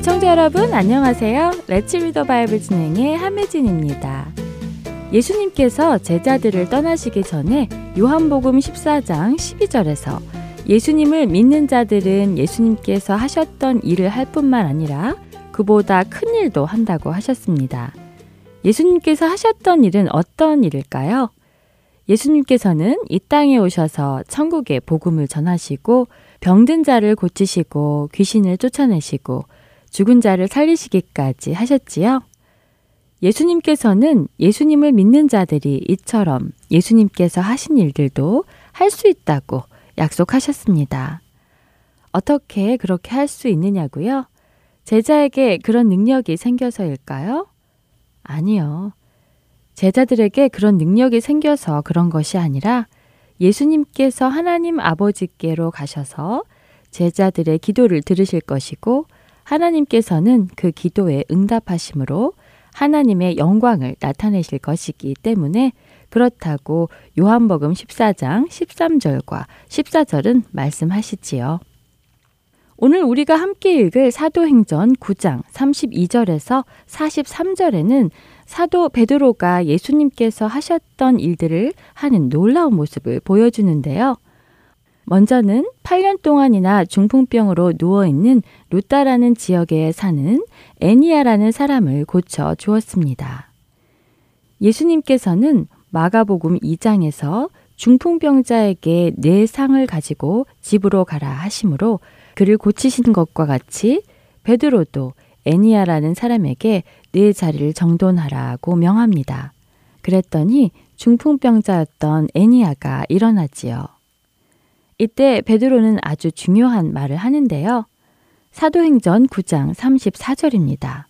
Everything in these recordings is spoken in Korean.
애청자 여러분 안녕하세요. 레츠 리더 바이블 진행의 함혜진입니다. 예수님께서 제자들을 떠나시기 전에 요한복음 14장 12절에서 예수님을 믿는 자들은 예수님께서 하셨던 일을 할 뿐만 아니라 그보다 큰 일도 한다고 하셨습니다. 예수님께서 하셨던 일은 어떤 일일까요? 예수님께서는 이 땅에 오셔서 천국의 복음을 전하시고 병든 자를 고치시고 귀신을 쫓아내시고 죽은 자를 살리시기까지 하셨지요. 예수님께서는 예수님을 믿는 자들이 이처럼 예수님께서 하신 일들도 할 수 있다고 약속하셨습니다. 어떻게 그렇게 할 수 있느냐고요? 제자에게 그런 능력이 생겨서일까요? 아니요. 제자들에게 그런 능력이 생겨서 그런 것이 아니라 예수님께서 하나님 아버지께로 가셔서 제자들의 기도를 들으실 것이고 하나님께서는 그 기도에 응답하심으로 하나님의 영광을 나타내실 것이기 때문에 그렇다고 요한복음 14장 13절과 14절은 말씀하시지요. 오늘 우리가 함께 읽을 사도행전 9장 32절에서 43절에는 사도 베드로가 예수님께서 하셨던 일들을 하는 놀라운 모습을 보여주는데요. 먼저는 8년 동안이나 중풍병으로 누워있는 루따라는 지역에 사는 애니아라는 사람을 고쳐 주었습니다. 예수님께서는 마가복음 2장에서 중풍병자에게 네 상을 가지고 집으로 가라 하심으로 그를 고치신 것과 같이 베드로도 애니아라는 사람에게 네 자리를 정돈하라고 명합니다. 그랬더니 중풍병자였던 애니아가 일어나지요. 이때 베드로는 아주 중요한 말을 하는데요. 사도행전 9장 34절입니다.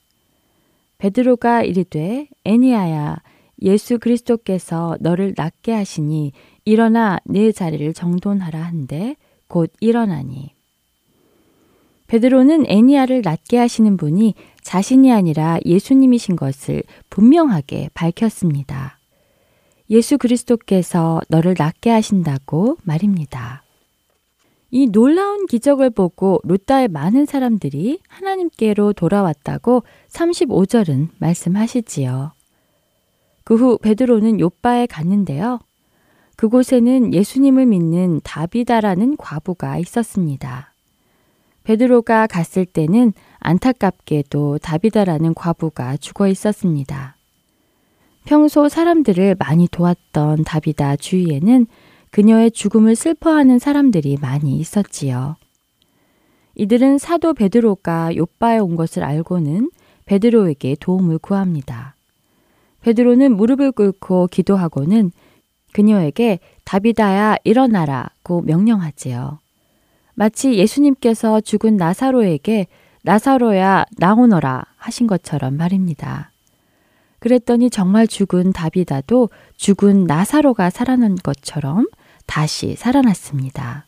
베드로가 이르되 애니아야 예수 그리스도께서 너를 낫게 하시니 일어나 네 자리를 정돈하라 한데 곧 일어나니 베드로는 애니아를 낫게 하시는 분이 자신이 아니라 예수님이신 것을 분명하게 밝혔습니다. 예수 그리스도께서 너를 낫게 하신다고 말입니다. 이 놀라운 기적을 보고 루따의 많은 사람들이 하나님께로 돌아왔다고 35절은 말씀하시지요. 그 후 베드로는 요바에 갔는데요. 그곳에는 예수님을 믿는 다비다라는 과부가 있었습니다. 베드로가 갔을 때는 안타깝게도 다비다라는 과부가 죽어 있었습니다. 평소 사람들을 많이 도왔던 다비다 주위에는 그녀의 죽음을 슬퍼하는 사람들이 많이 있었지요. 이들은 사도 베드로가 요바에 온 것을 알고는 베드로에게 도움을 구합니다. 베드로는 무릎을 꿇고 기도하고는 그녀에게 다비다야 일어나라고 명령하지요. 마치 예수님께서 죽은 나사로에게 나사로야 나오너라 하신 것처럼 말입니다. 그랬더니 정말 죽은 다비다도 죽은 나사로가 살아난 것처럼 다시 살아났습니다.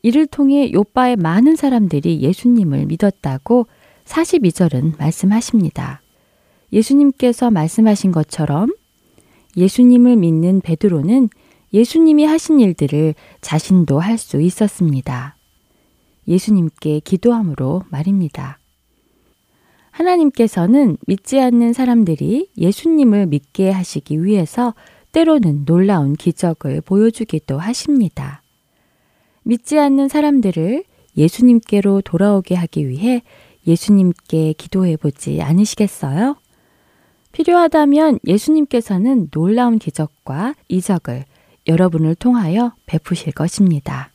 이를 통해 요바의 많은 사람들이 예수님을 믿었다고 42절은 말씀하십니다. 예수님께서 말씀하신 것처럼 예수님을 믿는 베드로는 예수님이 하신 일들을 자신도 할 수 있었습니다. 예수님께 기도함으로 말입니다. 하나님께서는 믿지 않는 사람들이 예수님을 믿게 하시기 위해서 때로는 놀라운 기적을 보여주기도 하십니다. 믿지 않는 사람들을 예수님께로 돌아오게 하기 위해 예수님께 기도해 보지 않으시겠어요? 필요하다면 예수님께서는 놀라운 기적과 이적을 여러분을 통하여 베푸실 것입니다.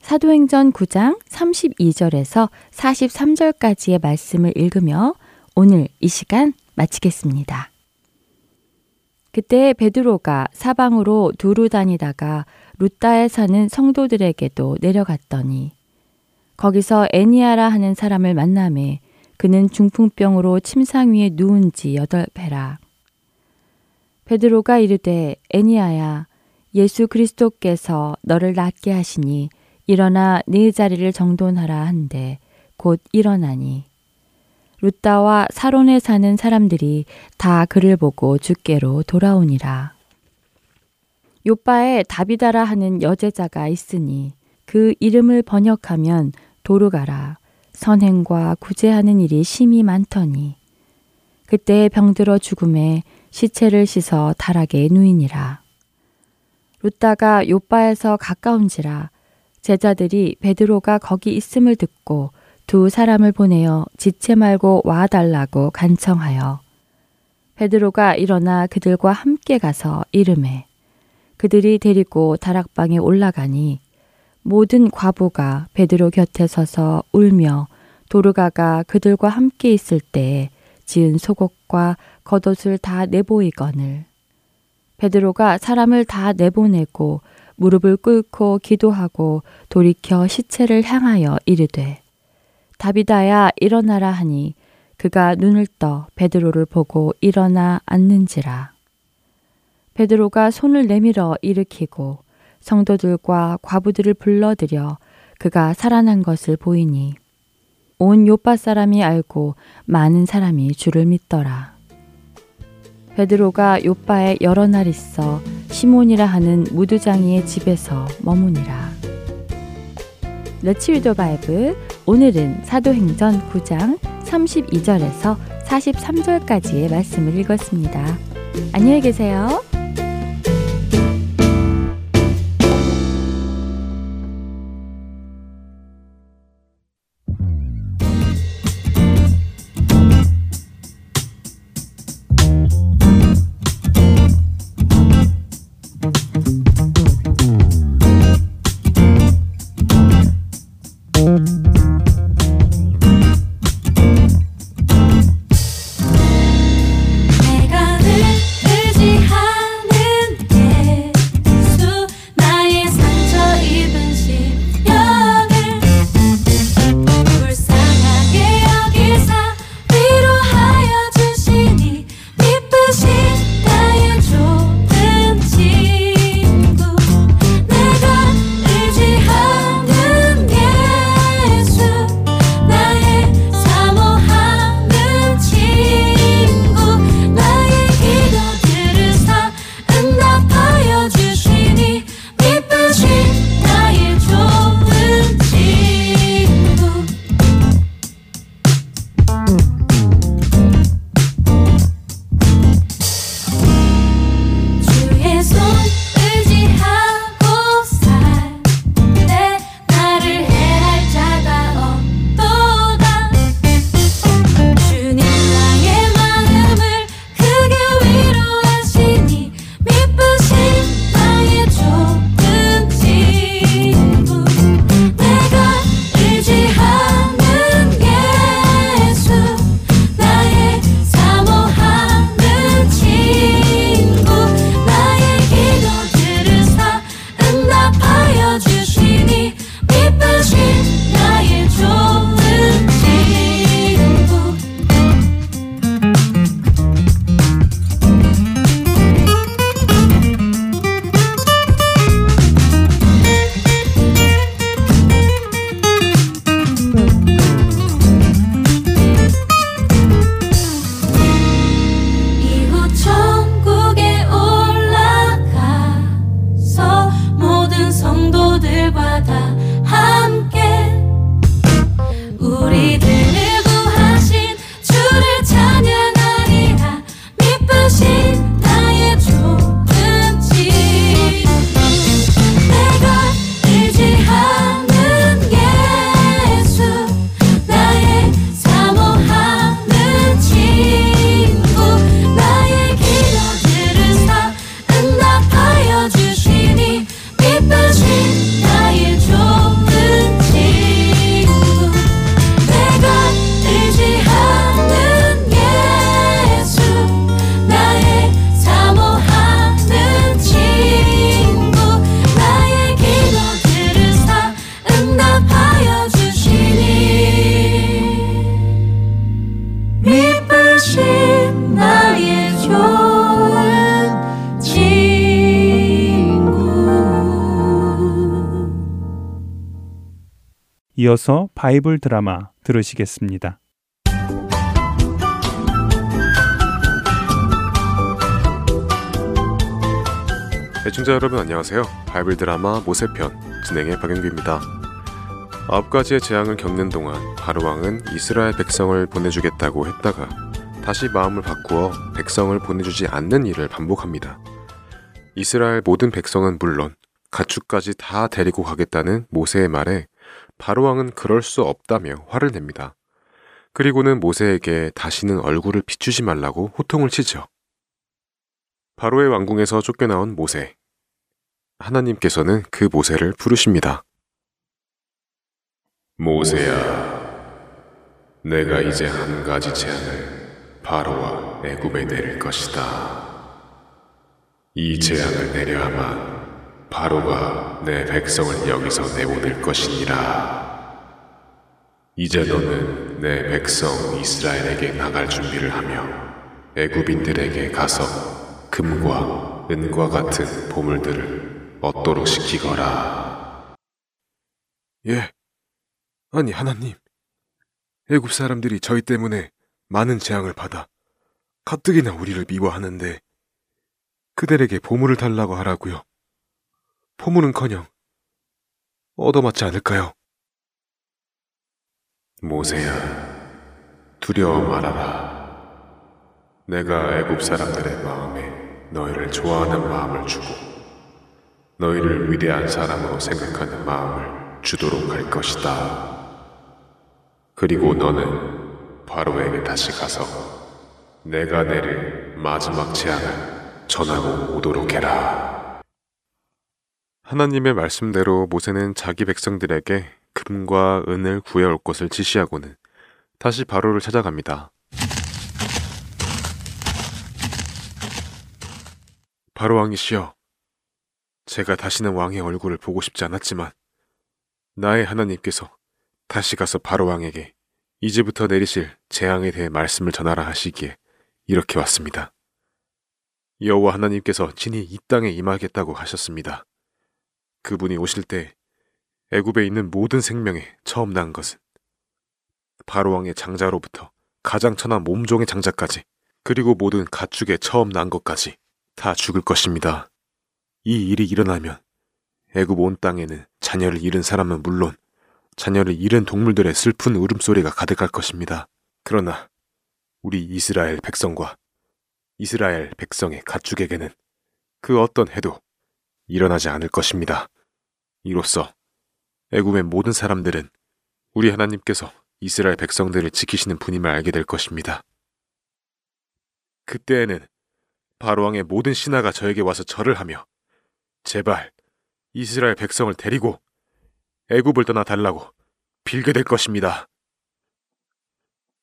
사도행전 9장 32절에서 43절까지의 말씀을 읽으며 오늘 이 시간 마치겠습니다. 그때 베드로가 사방으로 두루 다니다가 루따에 사는 성도들에게도 내려갔더니 거기서 애니아라 하는 사람을 만남에 그는 중풍병으로 침상 위에 누운 지 여덟 배라. 베드로가 이르되 애니아야 예수 그리스도께서 너를 낫게 하시니 일어나 네 자리를 정돈하라 한데 곧 일어나니 루따와 사론에 사는 사람들이 다 그를 보고 주께로 돌아오니라. 요빠에 다비다라 하는 여제자가 있으니 그 이름을 번역하면 도르가라 선행과 구제하는 일이 심히 많더니 그때 병들어 죽음에 시체를 씻어 다락에 누이니라. 루따가 요빠에서 가까운지라 제자들이 베드로가 거기 있음을 듣고 두 사람을 보내어 지체 말고 와 달라고 간청하여 베드로가 일어나 그들과 함께 가서 이름에 그들이 데리고 다락방에 올라가니 모든 과부가 베드로 곁에 서서 울며 도르가가 그들과 함께 있을 때에 지은 속옷과 겉옷을 다 내보이거늘. 베드로가 사람을 다 내보내고 무릎을 꿇고 기도하고 돌이켜 시체를 향하여 이르되 다비다야 일어나라 하니 그가 눈을 떠 베드로를 보고 일어나 앉는지라 베드로가 손을 내밀어 일으키고 성도들과 과부들을 불러들여 그가 살아난 것을 보이니 온 요파 사람이 알고 많은 사람이 주를 믿더라. 베드로가 요빠에 여러 날 있어 시몬이라 하는 무두장이의 집에서 머무니라. 레츠 리더 바이블 오늘은 사도행전 9장 32절에서 43절까지의 말씀을 읽었습니다. 안녕히 계세요. 이어서 바이블 드라마 들으시겠습니다. 애청자 여러분 안녕하세요. 바이블 드라마 모세편 진행의 박영규입니다. 아홉 가지의 재앙을 겪는 동안 바로왕은 이스라엘 백성을 보내주겠다고 했다가 다시 마음을 바꾸어 백성을 보내주지 않는 일을 반복합니다. 이스라엘 모든 백성은 물론 가축까지 다 데리고 가겠다는 모세의 말에 바로왕은 그럴 수 없다며 화를 냅니다. 그리고는 모세에게 다시는 얼굴을 비추지 말라고 호통을 치죠. 바로의 왕궁에서 쫓겨나온 모세. 하나님께서는 그 모세를 부르십니다. 모세야, 내가 이제 한 가지 재앙을 바로와 애굽에 내릴 것이다. 이 재앙을 내려야만 바로가 내 백성을 여기서 내보낼 것이니라. 이제 너는 내 백성 이스라엘에게 나갈 준비를 하며 애굽인들에게 가서 금과 은과 같은 보물들을 얻도록 시키거라. 예. 아니 하나님. 애굽 사람들이 저희 때문에 많은 재앙을 받아 가뜩이나 우리를 미워하는데 그들에게 보물을 달라고 하라고요. 보물은커녕 얻어맞지 않을까요? 모세야, 두려워 말아라. 내가 애굽 사람들의 마음에 너희를 좋아하는 마음을 주고 너희를 위대한 사람으로 생각하는 마음을 주도록 할 것이다. 그리고 너는 바로에게 다시 가서 내가 내릴 마지막 재앙을 전하고 오도록 해라. 하나님의 말씀대로 모세는 자기 백성들에게 금과 은을 구해올 것을 지시하고는 다시 바로를 찾아갑니다. 바로 왕이시여, 제가 다시는 왕의 얼굴을 보고 싶지 않았지만 나의 하나님께서 다시 가서 바로 왕에게 이제부터 내리실 재앙에 대해 말씀을 전하라 하시기에 이렇게 왔습니다. 여호와 하나님께서 진히 이 땅에 임하겠다고 하셨습니다. 그분이 오실 때 애굽에 있는 모든 생명에 처음 난 것은 바로 왕의 장자로부터 가장 천한 몸종의 장자까지 그리고 모든 가축에 처음 난 것까지 다 죽을 것입니다. 이 일이 일어나면 애굽 온 땅에는 자녀를 잃은 사람은 물론 자녀를 잃은 동물들의 슬픈 울음소리가 가득할 것입니다. 그러나 우리 이스라엘 백성과 이스라엘 백성의 가축에게는 그 어떤 해도 일어나지 않을 것입니다. 이로써 애굽의 모든 사람들은 우리 하나님께서 이스라엘 백성들을 지키시는 분임을 알게 될 것입니다. 그때에는 바로왕의 모든 신하가 저에게 와서 절을 하며 제발 이스라엘 백성을 데리고 애굽을 떠나 달라고 빌게 될 것입니다.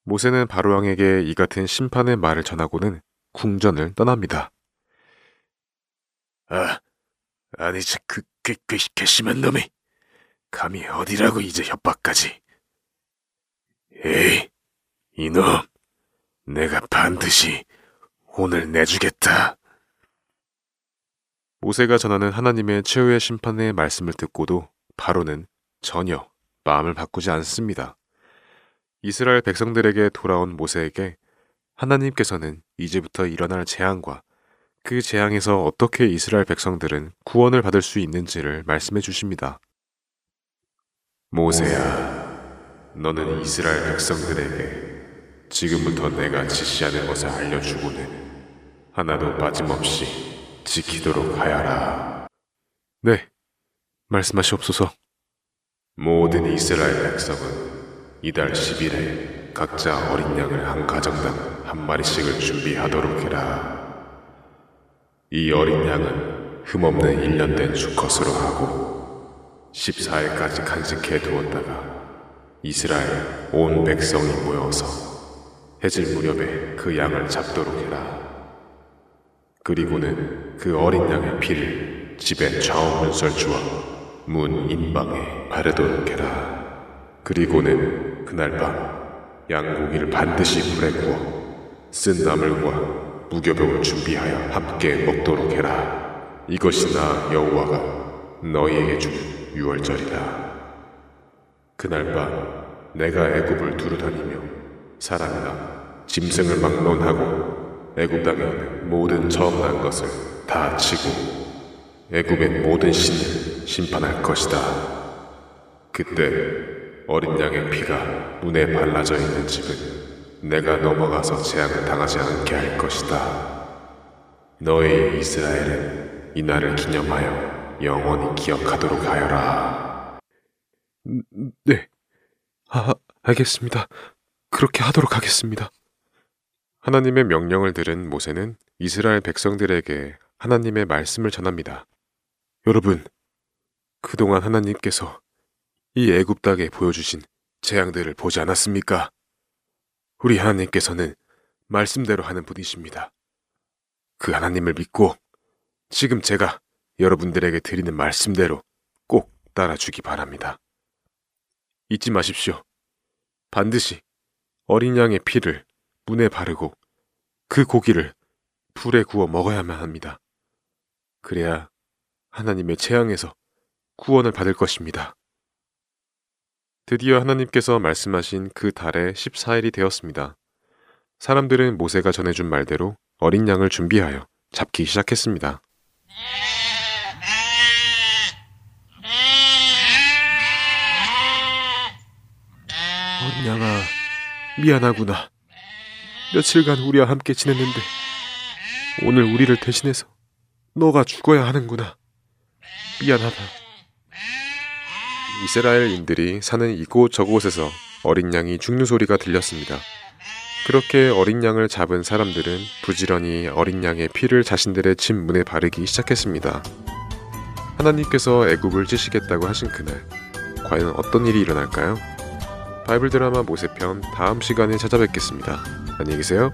모세는 바로왕에게 이 같은 심판의 말을 전하고는 궁전을 떠납니다. 아, 아니 그, 그, 그, 괘씸한 놈이 감히 어디라고 이제 협박까지. 에이, 이놈, 내가 반드시 오늘 내주겠다. 모세가 전하는 하나님의 최후의 심판의 말씀을 듣고도 바로는 전혀 마음을 바꾸지 않습니다. 이스라엘 백성들에게 돌아온 모세에게 하나님께서는 이제부터 일어날 재앙과 그 재앙에서 어떻게 이스라엘 백성들은 구원을 받을 수 있는지를 말씀해 주십니다. 모세야, 너는 이스라엘 백성들에게 지금부터 내가 지시하는 것을 알려주고는 하나도 빠짐없이 지키도록 하여라. 네, 말씀하시옵소서. 모든 이스라엘 백성은 이달 10일에 각자 어린 양을 한 가정당 한 마리씩을 준비하도록 해라. 이 어린 양은 흠없는 1년 된 수컷으로 하고 14일까지 간직해 두었다가 이스라엘 온 백성이 모여서 해질 무렵에 그 양을 잡도록 해라. 그리고는 그 어린 양의 피를 집의 좌우 문설주와 문 인방에 바르도록 해라. 그리고는 그날 밤 양고기를 반드시 불에 구워 쓴 나물과 무교병을 준비하여 함께 먹도록 해라. 이것이 나 여호와가 너희에게 준 유월절이다. 그날 밤 내가 애굽을 두루다니며 사람이나 짐승을 막론하고 애굽 땅에 있는 모든 처음 것을 다 치고 애굽의 모든 신을 심판할 것이다. 그때 어린 양의 피가 문에 발라져 있는 집은 내가 넘어가서 재앙을 당하지 않게 할 것이다. 너희 이스라엘은 이날을 기념하여 영원히 기억하도록 하여라. 네. 아, 알겠습니다. 그렇게 하도록 하겠습니다. 하나님의 명령을 들은 모세는 이스라엘 백성들에게 하나님의 말씀을 전합니다. 여러분, 그동안 하나님께서 이 애굽 땅에 보여주신 재앙들을 보지 않았습니까? 우리 하나님께서는 말씀대로 하는 분이십니다. 그 하나님을 믿고 지금 제가 여러분들에게 드리는 말씀대로 꼭 따라주기 바랍니다. 잊지 마십시오. 반드시 어린 양의 피를 문에 바르고 그 고기를 불에 구워 먹어야만 합니다. 그래야 하나님의 재앙에서 구원을 받을 것입니다. 드디어 하나님께서 말씀하신 그 달의 14일이 되었습니다. 사람들은 모세가 전해준 말대로 어린 양을 준비하여 잡기 시작했습니다. 어린 양아, 미안하구나. 며칠간 우리와 함께 지냈는데 오늘 우리를 대신해서 너가 죽어야 하는구나. 미안하다. 이스라엘인들이 사는 이곳 저곳에서 어린 양이 죽는 소리가 들렸습니다. 그렇게 어린 양을 잡은 사람들은 부지런히 어린 양의 피를 자신들의 집 문에 바르기 시작했습니다. 하나님께서 애굽을 찌시겠다고 하신 그날, 과연 어떤 일이 일어날까요? 바이블 드라마 모세편 다음 시간에 찾아뵙겠습니다. 안녕히 계세요.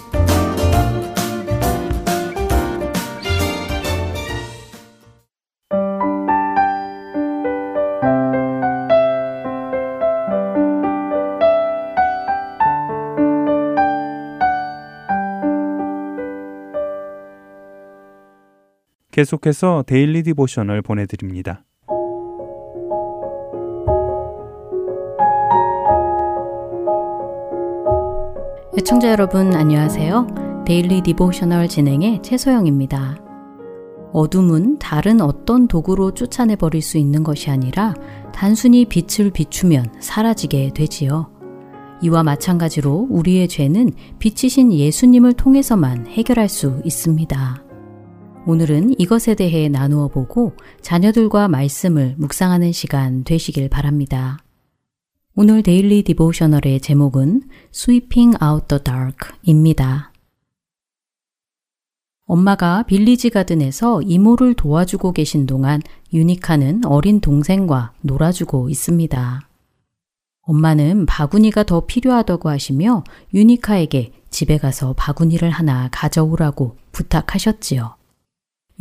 계속해서 Daily Devotional 보내드립니다. 애청자 여러분 안녕하세요. Daily Devotional 진행의 최소영입니다. 어둠은 다른 어떤 도구로 쫓아내 버릴 수 있는 것이 아니라 단순히 빛을 비추면 사라지게 되지요. 이와 마찬가지로 우리의 죄는 빛이신 예수님을 통해서만 해결할 수 있습니다. 오늘은 이것에 대해 나누어 보고 자녀들과 말씀을 묵상하는 시간 되시길 바랍니다. 오늘 Daily Devotional의 제목은 Sweeping Out the Dark입니다. 엄마가 village garden에서 이모를 도와주고 계신 동안 유니카는 어린 동생과 놀아주고 있습니다. 엄마는 바구니가 더 필요하다고 하시며 유니카에게 집에 가서 바구니를 하나 가져오라고 부탁하셨지요.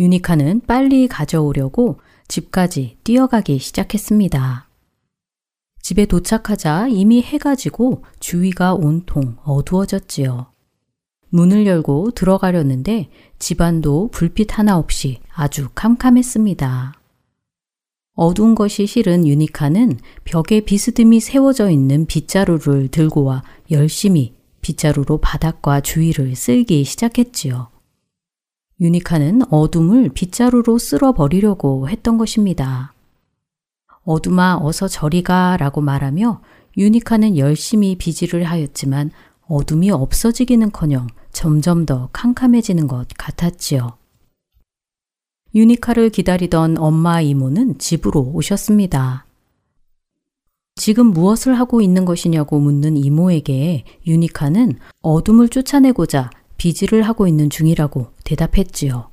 유니카는 빨리 가져오려고 집까지 뛰어가기 시작했습니다. 집에 도착하자 이미 해가 지고 주위가 온통 어두워졌지요. 문을 열고 들어가려는데 집안도 불빛 하나 없이 아주 캄캄했습니다. 어두운 것이 싫은 유니카는 벽에 비스듬히 세워져 있는 빗자루를 들고 와 열심히 빗자루로 바닥과 주위를 쓸기 시작했지요. 유니카는 어둠을 빗자루로 쓸어버리려고 했던 것입니다. 어둠아 어서 저리 가 라고 말하며 유니카는 열심히 비질을 하였지만 어둠이 없어지기는 커녕 점점 더 캄캄해지는 것 같았지요. 유니카를 기다리던 엄마 이모는 집으로 오셨습니다. 지금 무엇을 하고 있는 것이냐고 묻는 이모에게 유니카는 어둠을 쫓아내고자 비질을 하고 있는 중이라고 대답했지요.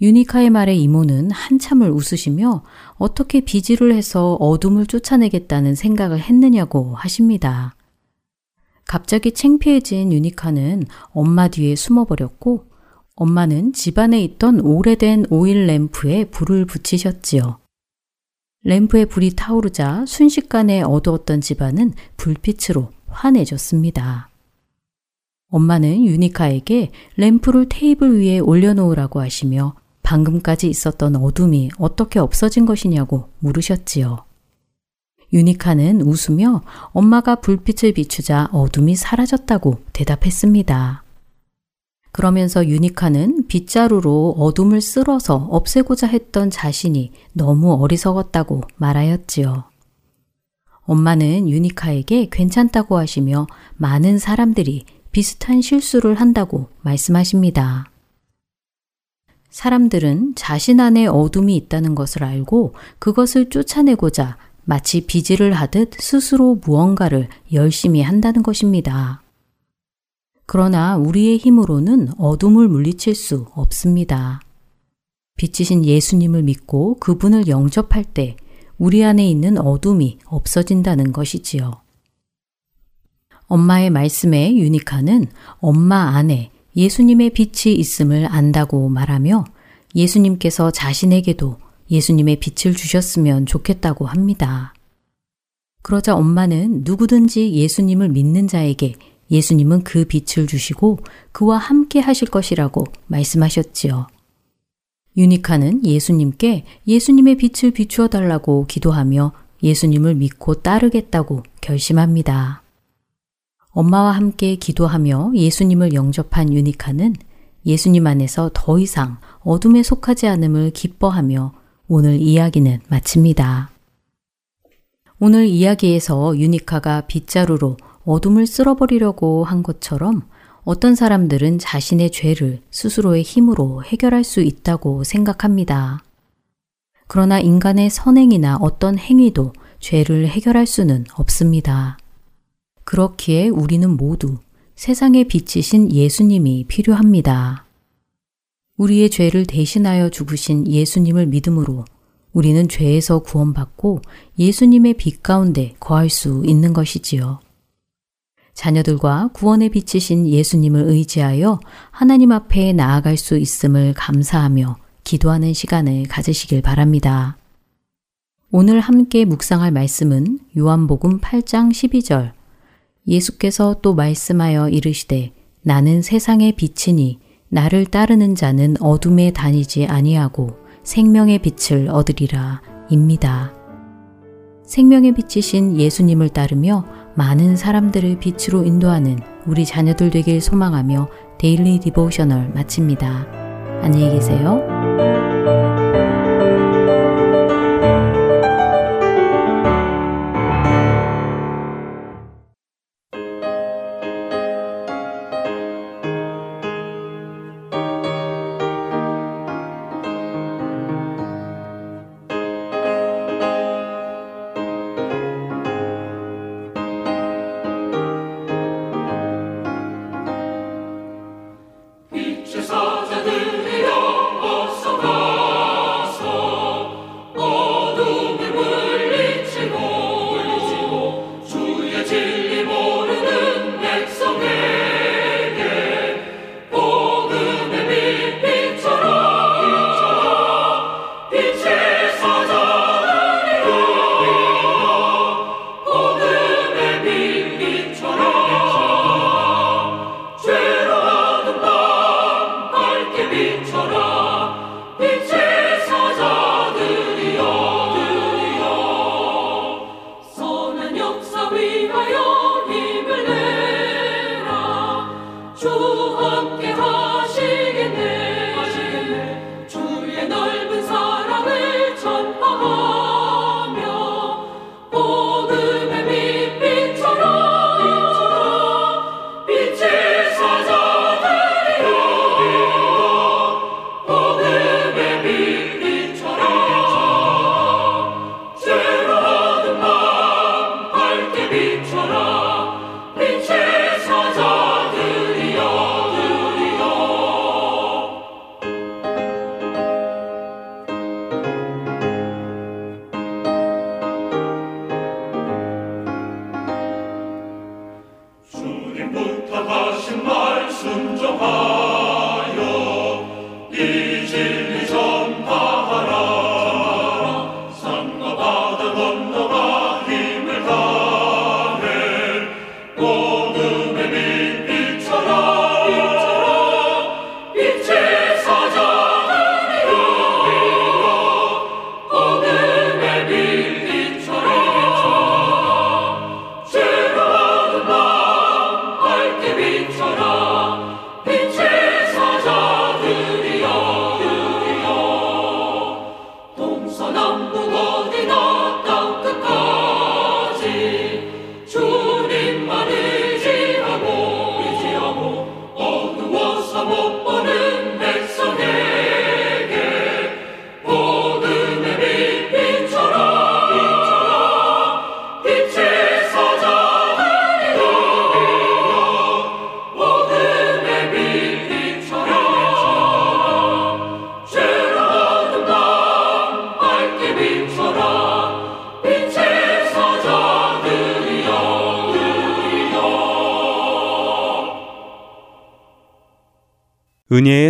유니카의 말에 이모는 한참을 웃으시며 어떻게 비질을 해서 어둠을 쫓아내겠다는 생각을 했느냐고 하십니다. 갑자기 창피해진 유니카는 엄마 뒤에 숨어버렸고 엄마는 집안에 있던 오래된 오일 램프에 불을 붙이셨지요. 램프에 불이 타오르자 순식간에 어두웠던 집안은 불빛으로 환해졌습니다. 엄마는 유니카에게 램프를 테이블 위에 올려놓으라고 하시며 방금까지 있었던 어둠이 어떻게 없어진 것이냐고 물으셨지요. 유니카는 웃으며 엄마가 불빛을 비추자 어둠이 사라졌다고 대답했습니다. 그러면서 유니카는 빗자루로 어둠을 쓸어서 없애고자 했던 자신이 너무 어리석었다고 말하였지요. 엄마는 유니카에게 괜찮다고 하시며 많은 사람들이 비슷한 실수를 한다고 말씀하십니다. 사람들은 자신 안에 어둠이 있다는 것을 알고 그것을 쫓아내고자 마치 비질을 하듯 스스로 무언가를 열심히 한다는 것입니다. 그러나 우리의 힘으로는 어둠을 물리칠 수 없습니다. 빛이신 예수님을 믿고 그분을 영접할 때 우리 안에 있는 어둠이 없어진다는 것이지요. 엄마의 말씀에 유니카는 엄마 안에 예수님의 빛이 있음을 안다고 말하며 예수님께서 자신에게도 예수님의 빛을 주셨으면 좋겠다고 합니다. 그러자 엄마는 누구든지 예수님을 믿는 자에게 예수님은 그 빛을 주시고 그와 함께 하실 것이라고 말씀하셨지요. 유니카는 예수님께 예수님의 빛을 비추어 달라고 기도하며 예수님을 믿고 따르겠다고 결심합니다. 엄마와 함께 기도하며 예수님을 영접한 유니카는 예수님 안에서 더 이상 어둠에 속하지 않음을 기뻐하며 오늘 이야기는 마칩니다. 오늘 이야기에서 유니카가 빗자루로 어둠을 쓸어버리려고 한 것처럼 어떤 사람들은 자신의 죄를 스스로의 힘으로 해결할 수 있다고 생각합니다. 그러나 인간의 선행이나 어떤 행위도 죄를 해결할 수는 없습니다. 그렇기에 우리는 모두 세상에 비치신 예수님이 필요합니다. 우리의 죄를 대신하여 죽으신 예수님을 믿음으로 우리는 죄에서 구원받고 예수님의 빛 가운데 거할 수 있는 것이지요. 자녀들과 구원에 비치신 예수님을 의지하여 하나님 앞에 나아갈 수 있음을 감사하며 기도하는 시간을 가지시길 바랍니다. 오늘 함께 묵상할 말씀은 요한복음 8장 12절. 예수께서 또 말씀하여 이르시되 나는 세상의 빛이니 나를 따르는 자는 어둠에 다니지 아니하고 생명의 빛을 얻으리라 입니다. 생명의 빛이신 예수님을 따르며 많은 사람들을 빛으로 인도하는 우리 자녀들 되길 소망하며 Daily Devotional 마칩니다. 안녕히 계세요.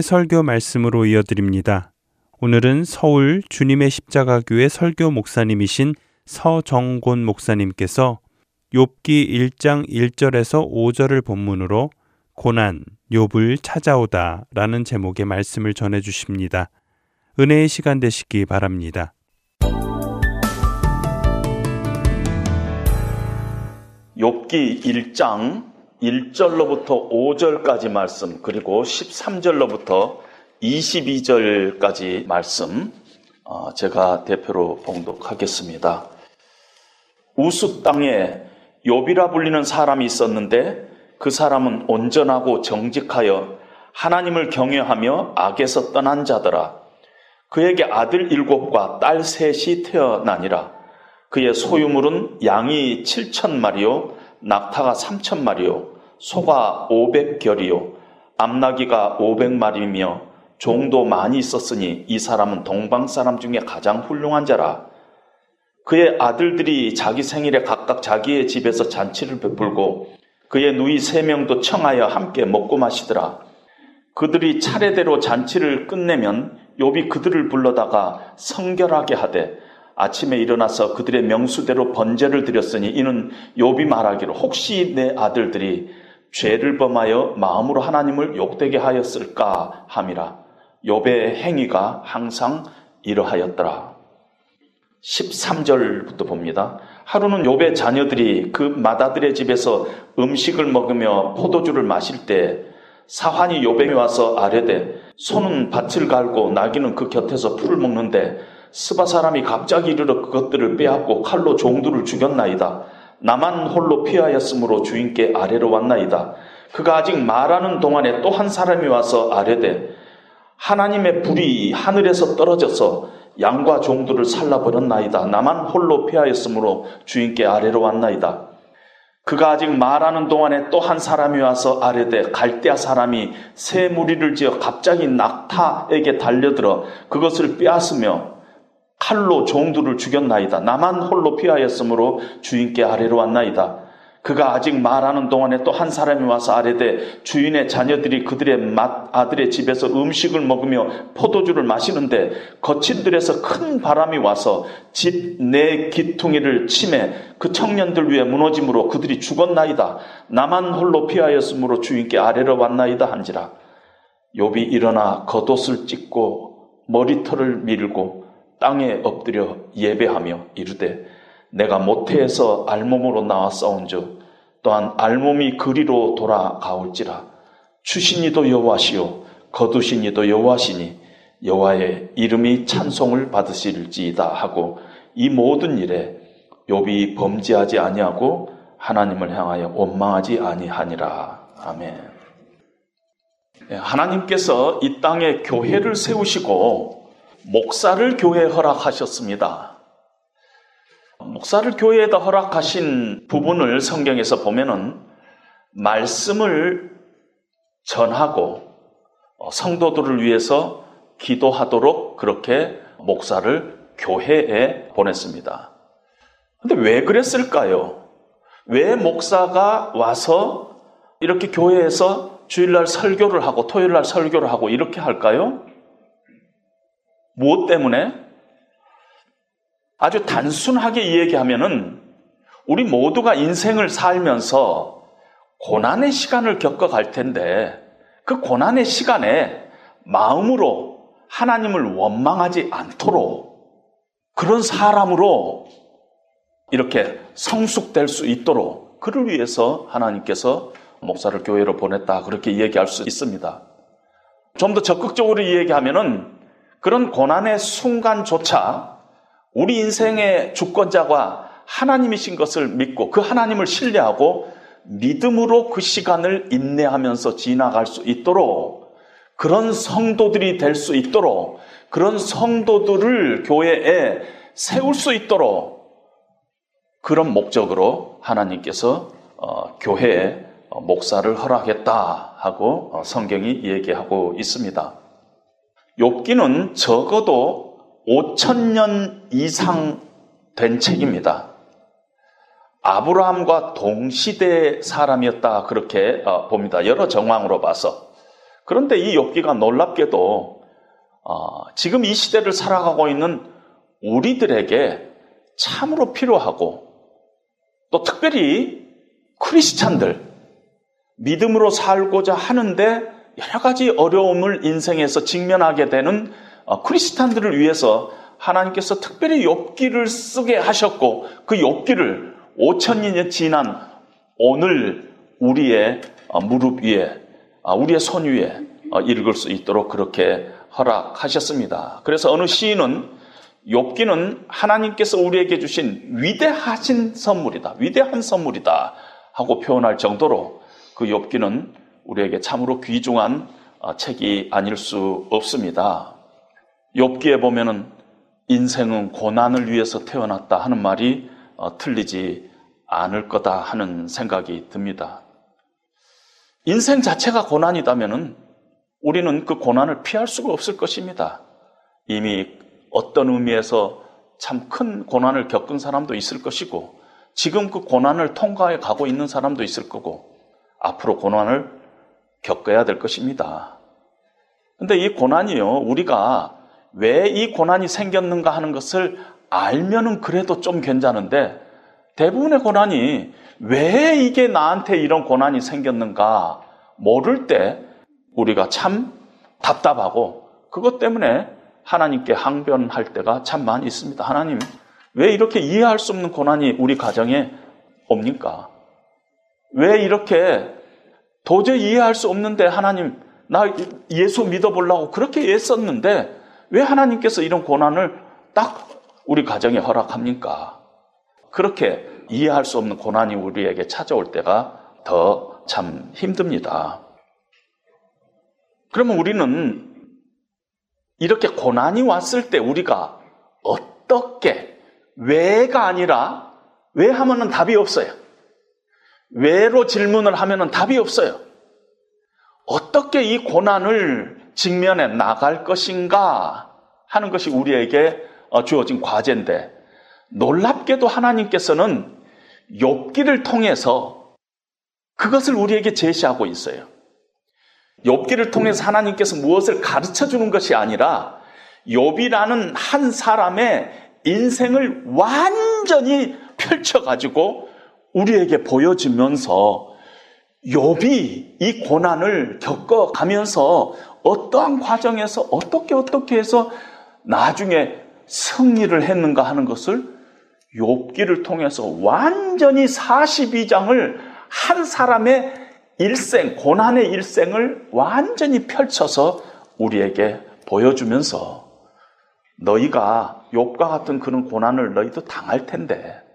설교 말씀으로 이어드립니다. 오늘은 서울 주님의 십자가교회 설교 목사님이신 서정곤 목사님께서 욥기 1장 1절에서 5절을 본문으로 고난 욥을 찾아오다라는 제목의 말씀을 전해 주십니다. 은혜의 시간 되시기 바랍니다. 욥기 1장 1절로부터 5절까지 말씀 그리고 13절로부터 22절까지 말씀 어, 제가 대표로 봉독하겠습니다. 우수 땅에 욥이라 불리는 사람이 있었는데 그 사람은 온전하고 정직하여 하나님을 경외하며 악에서 떠난 자더라. 그에게 아들 일곱과 딸 셋이 태어나니라. 그의 소유물은 양이 7천 마리요, 낙타가 3천 마리요, 소가 500결이요, 암나기가 500마리며 종도 많이 있었으니 이 사람은 동방 사람 중에 가장 훌륭한 자라. 그의 아들들이 자기 생일에 각각 자기의 집에서 잔치를 베풀고 그의 누이 세 명도 청하여 함께 먹고 마시더라. 그들이 차례대로 잔치를 끝내면 욥이 그들을 불러다가 성결하게 하되 아침에 일어나서 그들의 명수대로 번제를 드렸으니 이는 욥이 말하기를 혹시 내 아들들이 죄를 범하여 마음으로 하나님을 욕되게 하였을까 함이라 욥의 행위가 항상 이러하였더라. 13절부터 봅니다. 하루는 욥의 자녀들이 그 마다들의 집에서 음식을 먹으며 포도주를 마실 때 사환이 욥에게 와서 아뢰되 손은 밭을 갈고 나귀는 그 곁에서 풀을 먹는데 스바 사람이 갑자기 이르러 그것들을 빼앗고 칼로 종들을 죽였나이다. 나만 홀로 피하였으므로 주인께 아래로 왔나이다. 그가 아직 말하는 동안에 또 한 사람이 와서 아뢰되 하나님의 불이 하늘에서 떨어져서 양과 종들을 살라버렸나이다. 나만 홀로 피하였으므로 주인께 아래로 왔나이다. 그가 아직 말하는 동안에 또 한 사람이 와서 아래되 갈대아 사람이 새 무리를 지어 갑자기 낙타에게 달려들어 그것을 빼앗으며 칼로 종들을 죽였나이다. 나만 홀로 피하였으므로 주인께 아래로 왔나이다. 그가 아직 말하는 동안에 또 한 사람이 와서 아래되 주인의 자녀들이 그들의 맏 아들의 집에서 음식을 먹으며 포도주를 마시는데 거친 들에서 큰 바람이 와서 집 내 기퉁이를 침해 그 청년들 위에 무너짐으로 그들이 죽었나이다. 나만 홀로 피하였으므로 주인께 아래로 왔나이다 한지라. 욥이 일어나 겉옷을 찢고 머리털을 밀고 땅에 엎드려 예배하며 이르되 내가 모태에서 알몸으로 나와 싸운즉 또한 알몸이 그리로 돌아가올지라 추신이도 여호와시요 거두신이도 여호와시니 여호와의 이름이 찬송을 받으실지이다 하고 이 모든 일에 욥이 범죄하지 아니하고 하나님을 향하여 원망하지 아니하니라 아멘. 예, 하나님께서 이 땅에 교회를 세우시고 목사를 교회에 허락하셨습니다. 목사를 교회에다 허락하신 부분을 성경에서 보면은 말씀을 전하고 어, 성도들을 위해서 기도하도록 그렇게 목사를 교회에 보냈습니다. 근데 왜 그랬을까요? 왜 목사가 와서 이렇게 교회에서 주일날 설교를 하고 토요일날 설교를 하고 이렇게 할까요? 무엇 때문에? 아주 단순하게 이야기하면은 우리 모두가 인생을 살면서 고난의 시간을 겪어갈 텐데 그 고난의 시간에 마음으로 하나님을 원망하지 않도록 그런 사람으로 이렇게 성숙될 수 있도록 그를 위해서 하나님께서 목사를 교회로 보냈다 그렇게 이야기할 수 있습니다. 좀 더 적극적으로 이야기하면은 그런 고난의 순간조차 우리 인생의 주권자가 하나님이신 것을 믿고 그 하나님을 신뢰하고 믿음으로 그 시간을 인내하면서 지나갈 수 있도록 그런 성도들이 될 수 있도록 그런 성도들을 교회에 세울 수 있도록 그런 목적으로 하나님께서 어, 교회에 목사를 허락했다 하고 어, 성경이 얘기하고 있습니다. 욥기는 적어도 5천 년 이상 된 책입니다. 아브라함과 동시대 사람이었다 그렇게 어, 봅니다. 여러 정황으로 봐서. 그런데 이 욥기가 놀랍게도 어, 지금 이 시대를 살아가고 있는 우리들에게 참으로 필요하고 또 특별히 크리스찬들 믿음으로 살고자 하는데 여러 가지 어려움을 인생에서 직면하게 되는 어, 크리스탄들을 위해서 하나님께서 특별히 욥기를 쓰게 하셨고 그 욥기를 5천년이 지난 오늘 우리의 어, 무릎 위에 아, 우리의 손 위에 어, 읽을 수 있도록 그렇게 허락하셨습니다. 그래서 어느 시인은 욥기는 하나님께서 우리에게 주신 위대하신 선물이다. 위대한 선물이다. 하고 표현할 정도로 그 욥기는 우리에게 참으로 귀중한 어, 책이 아닐 수 없습니다. 욥기에 보면은 인생은 고난을 위해서 태어났다 하는 말이 어, 틀리지 않을 거다 하는 생각이 듭니다. 인생 자체가 고난이다면은 우리는 그 고난을 피할 수가 없을 것입니다. 이미 어떤 의미에서 참 큰 고난을 겪은 사람도 있을 것이고 지금 그 고난을 통과해 가고 있는 사람도 있을 거고 앞으로 고난을 겪어야 될 것입니다. 근데 이 고난이요, 우리가 왜 이 고난이 생겼는가 하는 것을 알면은 그래도 좀 괜찮은데 대부분의 고난이 왜 이게 나한테 이런 고난이 생겼는가 모를 때 우리가 참 답답하고 그것 때문에 하나님께 항변할 때가 참 많이 있습니다. 하나님, 왜 이렇게 이해할 수 없는 고난이 우리 가정에 옵니까? 왜 이렇게 도저히 이해할 수 없는데 하나님, 나 예수 믿어보려고 그렇게 애썼는데 왜 하나님께서 이런 고난을 딱 우리 가정에 허락합니까? 그렇게 이해할 수 없는 고난이 우리에게 찾아올 때가 더 참 힘듭니다. 그러면 우리는 이렇게 고난이 왔을 때 우리가 어떻게, 왜가 아니라, 왜 하면은 답이 없어요. 왜로 질문을 하면은 답이 없어요. 어떻게 이 고난을 직면해 나갈 것인가 하는 것이 우리에게 어, 주어진 과제인데, 놀랍게도 하나님께서는 욥기를 통해서 그것을 우리에게 제시하고 있어요. 욥기를 통해서 하나님께서 무엇을 가르쳐 주는 것이 아니라 욥이라는 한 사람의 인생을 완전히 펼쳐 가지고 우리에게 보여주면서 욥이 이 고난을 겪어 가면서 어떠한 과정에서 어떻게 어떻게 해서 나중에 승리를 했는가 하는 것을 욥기를 통해서 완전히 42장을 한 사람의 일생, 고난의 일생을 완전히 펼쳐서 우리에게 보여주면서 너희가 욥과 같은 그런 고난을 너희도 당할 텐데,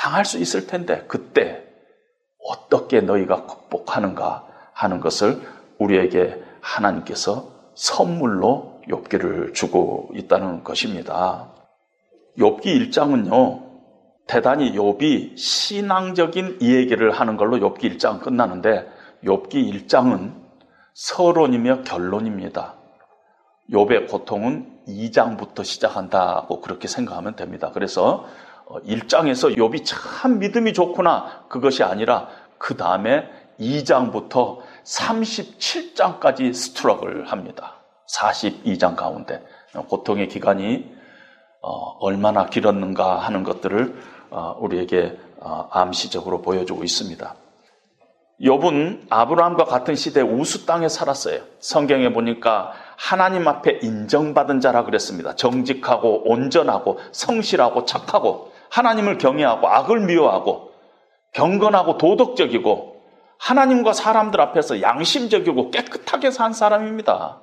당할 수 있을 텐데, 그때 어떻게 너희가 극복하는가 하는 것을 우리에게 하나님께서 선물로 욥기를 주고 있다는 것입니다. 욥기 1장은요. 대단히 욥이 신앙적인 이야기를 하는 걸로 욥기 1장 끝나는데 욥기 1장은 서론이며 결론입니다. 욥의 고통은 2장부터 시작한다고 그렇게 생각하면 됩니다. 그래서 1장에서 어, 욥이 참 믿음이 좋구나 그것이 아니라 그 다음에 2장부터 37장까지 스트럭을 합니다. 42장 가운데 고통의 기간이 어, 얼마나 길었는가 하는 것들을 어, 우리에게 어, 암시적으로 보여주고 있습니다. 욥은 아브라함과 같은 시대 우수 땅에 살았어요. 성경에 보니까 하나님 앞에 인정받은 자라 그랬습니다. 정직하고 온전하고 성실하고 착하고 하나님을 경외하고 악을 미워하고 경건하고 도덕적이고 하나님과 사람들 앞에서 양심적이고 깨끗하게 산 사람입니다.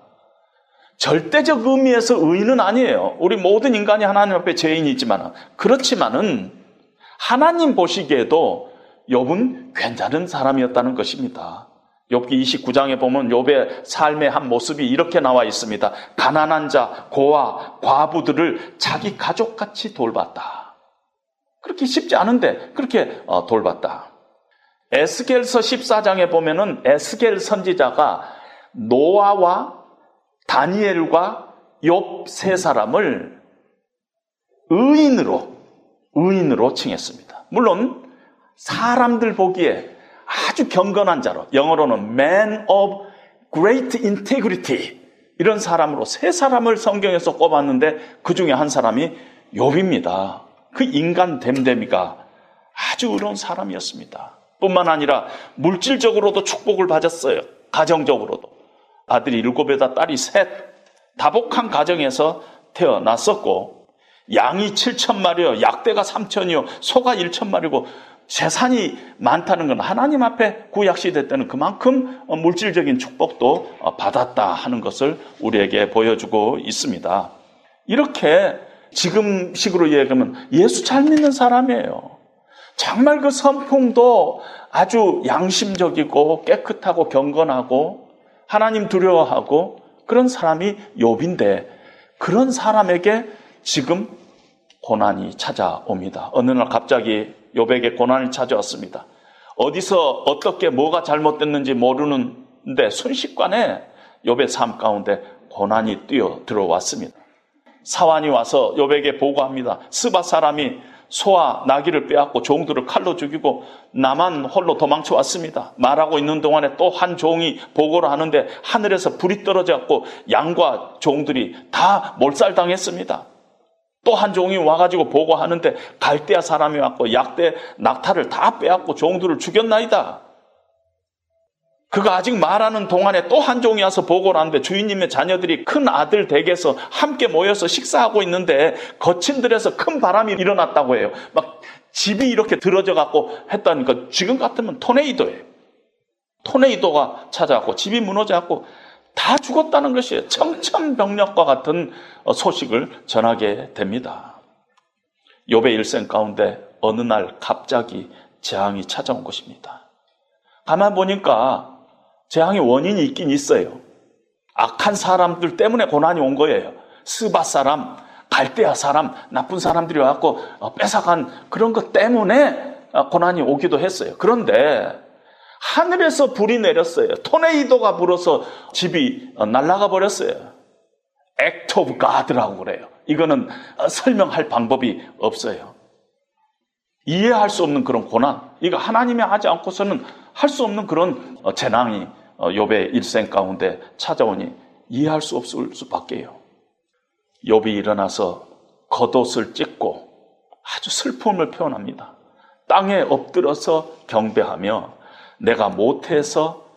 절대적 의미에서 의인은 아니에요. 우리 모든 인간이 하나님 앞에 죄인이지만 그렇지만은 하나님 보시기에도 욥은 괜찮은 사람이었다는 것입니다. 욥기 29장에 보면 욥의 삶의 한 모습이 이렇게 나와 있습니다. 가난한 자, 고아, 과부들을 자기 가족같이 돌봤다. 그렇게 쉽지 않은데 그렇게 어, 돌봤다. 에스겔서 14장에 보면은 에스겔 선지자가 노아와 다니엘과 욥 세 사람을 의인으로 의인으로 칭했습니다. 물론 사람들 보기에 아주 경건한 자로 영어로는 man of great integrity 이런 사람으로 세 사람을 성경에서 꼽았는데 그 중에 한 사람이 욥입니다. 그 인간 됨됨이가 아주 의로운 사람이었습니다. 뿐만 아니라 물질적으로도 축복을 받았어요. 가정적으로도. 아들이 일곱에다 딸이 셋. 다복한 가정에서 태어났었고 양이 7천 마리요, 약대가 3천이요, 소가 1천 마리고 재산이 많다는 건 하나님 앞에 구약 시대 때는 그만큼 물질적인 축복도 받았다 하는 것을 우리에게 보여주고 있습니다. 이렇게 지금 식으로 얘기하면 예수 잘 믿는 사람이에요. 정말 그 선풍도 아주 양심적이고 깨끗하고 경건하고 하나님 두려워하고 그런 사람이 욥인데 그런 사람에게 지금 고난이 찾아옵니다. 어느 날 갑자기 욥에게 고난이 찾아왔습니다. 어디서 어떻게 뭐가 잘못됐는지 모르는데 순식간에 욥의 삶 가운데 고난이 뛰어 들어왔습니다. 사환이 와서 욥에게 보고합니다. 스바 사람이 소와 나귀를 빼앗고 종들을 칼로 죽이고 나만 홀로 도망쳐 왔습니다. 말하고 있는 동안에 또 한 종이 보고를 하는데 하늘에서 불이 떨어졌고 양과 종들이 다 몰살당했습니다. 또 한 종이 와가지고 보고하는데 갈대아 사람이 왔고 약대 낙타를 다 빼앗고 종들을 죽였나이다. 그가 아직 말하는 동안에 또 한 종이 와서 보고를 하는데 주인님의 자녀들이 큰 아들 댁에서 함께 모여서 식사하고 있는데 거친 들에서 큰 바람이 일어났다고 해요. 막 집이 이렇게 들어져 갖고 했다니까 지금 같으면 토네이도예요. 토네이도가 찾아왔고 집이 무너져 갖고 다 죽었다는 것이에요. 청천벽력과 같은 소식을 전하게 됩니다. 욥의 일생 가운데 어느 날 갑자기 재앙이 찾아온 것입니다. 가만 보니까 재앙의 원인이 있긴 있어요. 악한 사람들 때문에 고난이 온 거예요. 스바 사람, 갈대아 사람, 나쁜 사람들이 와갖고 어, 뺏어간 그런 것 때문에 어, 고난이 오기도 했어요. 그런데 하늘에서 불이 내렸어요. 토네이도가 불어서 집이 어, 날아가 버렸어요. Act of God이라고 그래요. 이거는 설명할 방법이 없어요. 이해할 수 없는 그런 고난. 이거 하나님이 하지 않고서는 할 수 없는 그런 재앙이 욥의 일생 가운데 찾아오니 이해할 수 없을 수밖에요. 욥이 일어나서 겉옷을 찢고 아주 슬픔을 표현합니다. 땅에 엎드려서 경배하며 내가 못해서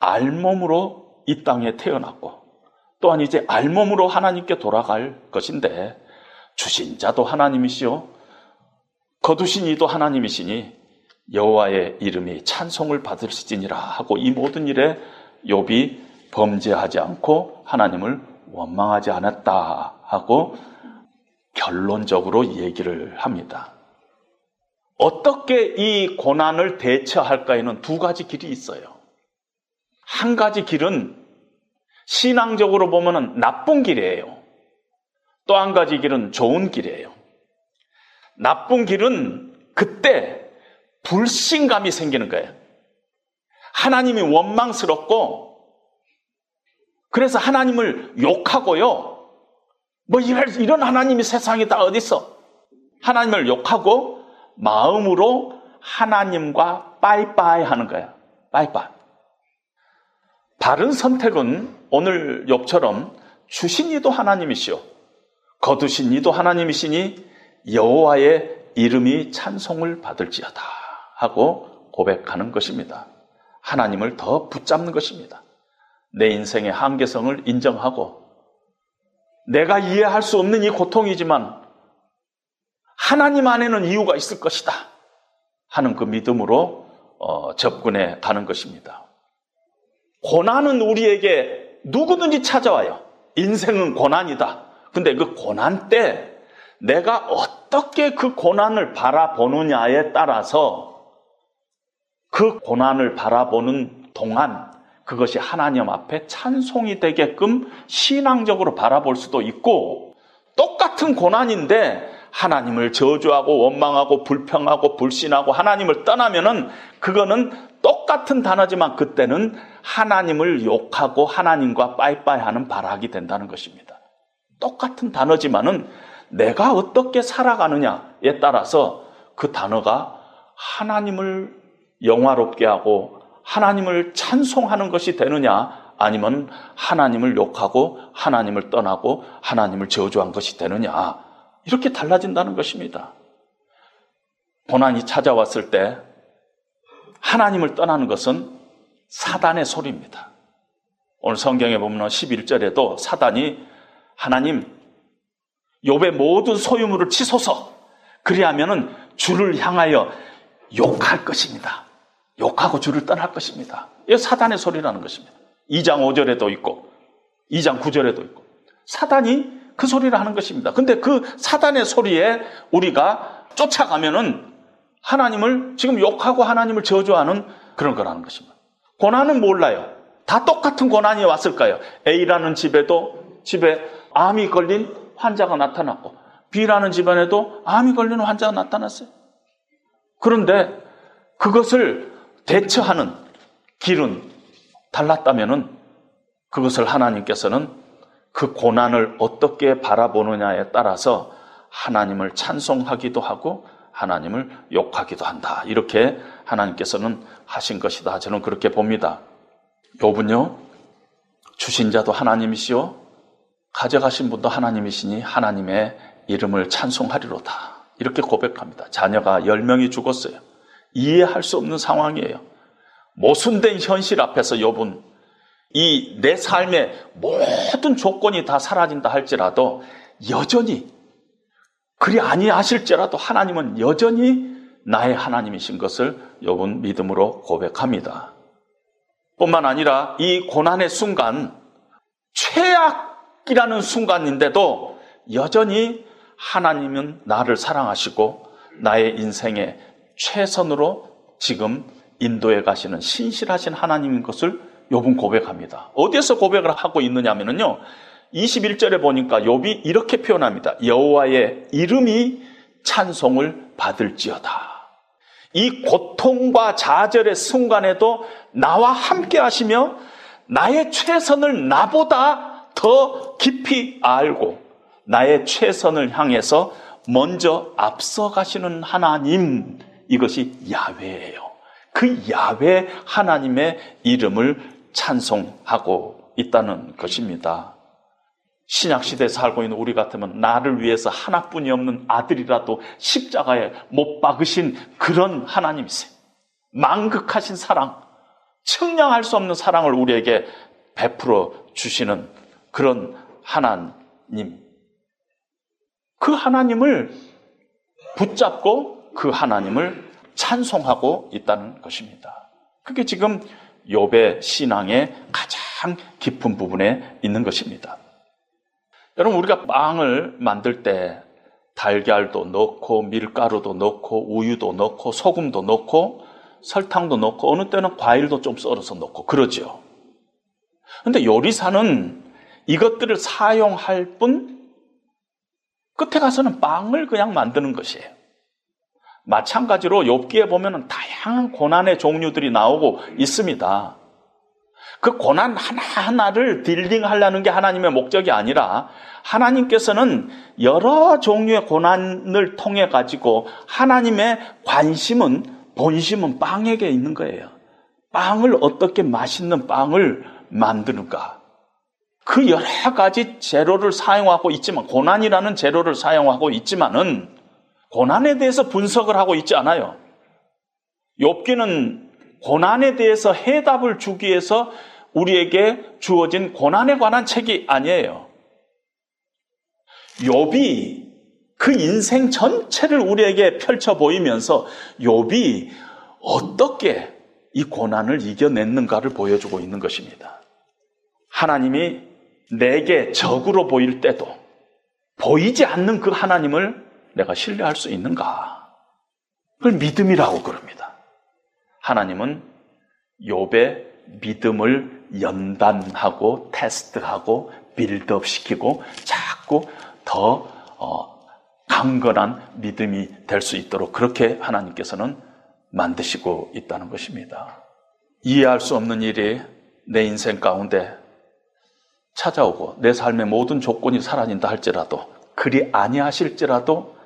알몸으로 이 땅에 태어났고 또한 이제 알몸으로 하나님께 돌아갈 것인데 주신 자도 하나님이시요 거두신 이도 하나님이시니 여호와의 이름이 찬송을 받으시지니라 하고 이 모든 일에 욥이 범죄하지 않고 하나님을 원망하지 않았다 하고 결론적으로 얘기를 합니다. 어떻게 이 고난을 대처할까에는 두 가지 길이 있어요. 한 가지 길은 신앙적으로 보면 나쁜 길이에요. 또 한 가지 길은 좋은 길이에요. 나쁜 길은 그때 불신감이 생기는 거예요. 하나님이 원망스럽고 그래서 하나님을 욕하고요. 뭐 이런 하나님이 세상에 다 어딨어? 하나님을 욕하고 마음으로 하나님과 빠이빠이 하는 거야. 빠이빠이. 바른 선택은 오늘 욥처럼 주신 이도 하나님이시오. 거두신 이도 하나님이시니 여호와의 이름이 찬송을 받을지어다 하고 고백하는 것입니다. 하나님을 더 붙잡는 것입니다. 내 인생의 한계성을 인정하고 내가 이해할 수 없는 이 고통이지만 하나님 안에는 이유가 있을 것이다 하는 그 믿음으로 어, 접근해 가는 것입니다. 고난은 우리에게 누구든지 찾아와요. 인생은 고난이다. 근데 그 고난 때 내가 어떻게 그 고난을 바라보느냐에 따라서 그 고난을 바라보는 동안 그것이 하나님 앞에 찬송이 되게끔 신앙적으로 바라볼 수도 있고 똑같은 고난인데 하나님을 저주하고 원망하고 불평하고 불신하고 하나님을 떠나면은 그거는 똑같은 단어지만 그때는 하나님을 욕하고 하나님과 빠이빠이 하는 발악이 된다는 것입니다. 똑같은 단어지만은 내가 어떻게 살아가느냐에 따라서 그 단어가 하나님을 영화롭게 하고 하나님을 찬송하는 것이 되느냐 아니면 하나님을 욕하고 하나님을 떠나고 하나님을 저주한 것이 되느냐 이렇게 달라진다는 것입니다. 고난이 찾아왔을 때 하나님을 떠나는 것은 사단의 소리입니다. 오늘 성경에 보면 11절에도 사단이 하나님 욥의 모든 소유물을 치소서 그리하면은 주를 향하여 욕할 것입니다. 욕하고 주를 떠날 것입니다. 이 사단의 소리라는 것입니다. 2장 5절에도 있고 2장 9절에도 있고 사단이 그 소리를 하는 것입니다. 근데 그 사단의 소리에 우리가 쫓아가면은 하나님을 지금 욕하고 하나님을 저주하는 그런 거라는 것입니다. 고난은 몰라요. 다 똑같은 고난이 왔을까요? A라는 집에도 집에 암이 걸린 환자가 나타났고 B라는 집안에도 암이 걸린 환자가 나타났어요. 그런데 그것을 대처하는 길은 달랐다면은 그것을 하나님께서는 그 고난을 어떻게 바라보느냐에 따라서 하나님을 찬송하기도 하고 하나님을 욕하기도 한다. 이렇게 하나님께서는 하신 것이다. 저는 그렇게 봅니다. 욥은요. 주신 자도 하나님이시요 가져가신 분도 하나님이시니 하나님의 이름을 찬송하리로다. 이렇게 고백합니다. 자녀가 10명이 죽었어요. 이해할 수 없는 상황이에요. 모순된 현실 앞에서 욥은 이내 삶의 모든 조건이 다 사라진다 할지라도 여전히 그리 아니하실지라도 하나님은 여전히 나의 하나님이신 것을 욥은 믿음으로 고백합니다. 뿐만 아니라 이 고난의 순간 최악이라는 순간인데도 여전히 하나님은 나를 사랑하시고 나의 인생의 최선으로 지금 인도에 가시는 신실하신 하나님인 것을 욥은 고백합니다. 어디에서 고백을 하고 있느냐면요. 21절에 보니까 욥이 이렇게 표현합니다. 여호와의 이름이 찬송을 받을지어다. 이 고통과 좌절의 순간에도 나와 함께 하시며 나의 최선을 나보다 더 깊이 알고 나의 최선을 향해서 먼저 앞서가시는 하나님 이것이 야훼예요. 그 야훼 하나님의 이름을 찬송하고 있다는 것입니다. 신약 시대에 살고 있는 우리 같으면 나를 위해서 하나뿐이 없는 아들이라도 십자가에 못 박으신 그런 하나님이세요. 망극하신 사랑, 측량할 수 없는 사랑을 우리에게 베풀어 주시는 그런 하나님. 그 하나님을 붙잡고 그 하나님을 찬송하고 있다는 것입니다. 그게 지금 욥의 신앙의 가장 깊은 부분에 있는 것입니다. 여러분 우리가 빵을 만들 때 달걀도 넣고 밀가루도 넣고 우유도 넣고 소금도 넣고 설탕도 넣고 어느 때는 과일도 좀 썰어서 넣고 그러죠. 근데 요리사는 이것들을 사용할 뿐 끝에 가서는 빵을 그냥 만드는 것이에요. 마찬가지로 욥기에 보면 다양한 고난의 종류들이 나오고 있습니다. 그 고난 하나하나를 딜링하려는 게 하나님의 목적이 아니라 하나님께서는 여러 종류의 고난을 통해 가지고 하나님의 관심은 본심은 빵에게 있는 거예요. 빵을 어떻게 맛있는 빵을 만드는가. 그 여러 가지 재료를 사용하고 있지만 고난이라는 재료를 사용하고 있지만은 고난에 대해서 분석을 하고 있지 않아요. 욥기는 고난에 대해서 해답을 주기 위해서 우리에게 주어진 고난에 관한 책이 아니에요. 욥이 그 인생 전체를 우리에게 펼쳐 보이면서 욥이 어떻게 이 고난을 이겨냈는가를 보여주고 있는 것입니다. 하나님이 내게 적으로 보일 때도 보이지 않는 그 하나님을 내가 신뢰할 수 있는가? 그걸 믿음이라고 그럽니다. 하나님은 욥의 믿음을 연단하고 테스트하고 빌드업 시키고 자꾸 더 어, 강건한 믿음이 될 수 있도록 그렇게 하나님께서는 만드시고 있다는 것입니다. 이해할 수 없는 일이 내 인생 가운데 찾아오고 내 삶의 모든 조건이 사라진다 할지라도 그리 아니하실지라도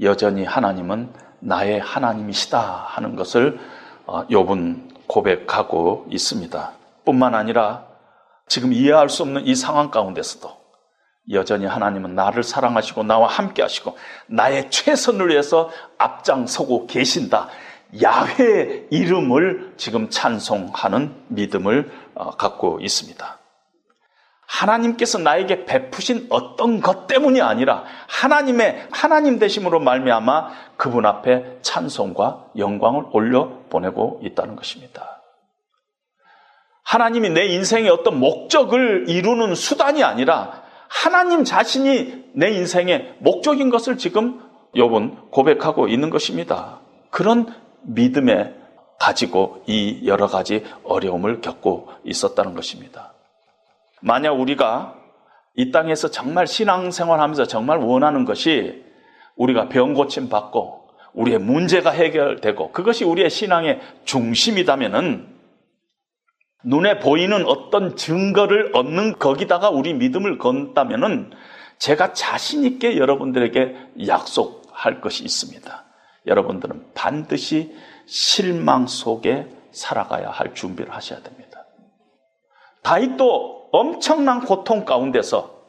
여전히 하나님은 나의 하나님이시다 하는 것을 어, 고백하고 있습니다. 뿐만 아니라 지금 이해할 수 없는 이 상황 가운데서도 여전히 하나님은 나를 사랑하시고 나와 함께 하시고 나의 최선을 위해서 앞장서고 계신다. 야훼 이름을 지금 찬송하는 믿음을 어, 갖고 있습니다. 하나님께서 나에게 베푸신 어떤 것 때문이 아니라 하나님의 하나님 되심으로 말미암아 그분 앞에 찬송과 영광을 올려 보내고 있다는 것입니다. 하나님이 내 인생의 어떤 목적을 이루는 수단이 아니라 하나님 자신이 내 인생의 목적인 것을 지금 욥은 고백하고 있는 것입니다. 그런 믿음에 가지고 이 여러 가지 어려움을 겪고 있었다는 것입니다. 만약 우리가 이 땅에서 정말 신앙생활 하면서 정말 원하는 것이 우리가 병 고침 받고 우리의 문제가 해결되고 그것이 우리의 신앙의 중심이다면은 눈에 보이는 어떤 증거를 얻는 거기다가 우리 믿음을 건다면은 제가 자신 있게 여러분들에게 약속할 것이 있습니다. 여러분들은 반드시 실망 속에 살아가야 할 준비를 하셔야 됩니다. 다윗도 엄청난 고통 가운데서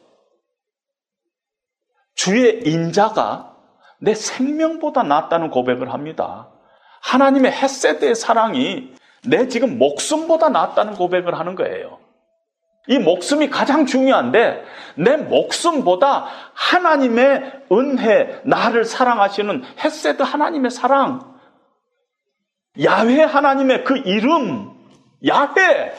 주의 인자가 내 생명보다 낫다는 고백을 합니다. 하나님의 햇세드의 사랑이 내 지금 목숨보다 낫다는 고백을 하는 거예요. 이 목숨이 가장 중요한데 내 목숨보다 하나님의 은혜, 나를 사랑하시는 햇세드 하나님의 사랑, 야훼 하나님의 그 이름, 야훼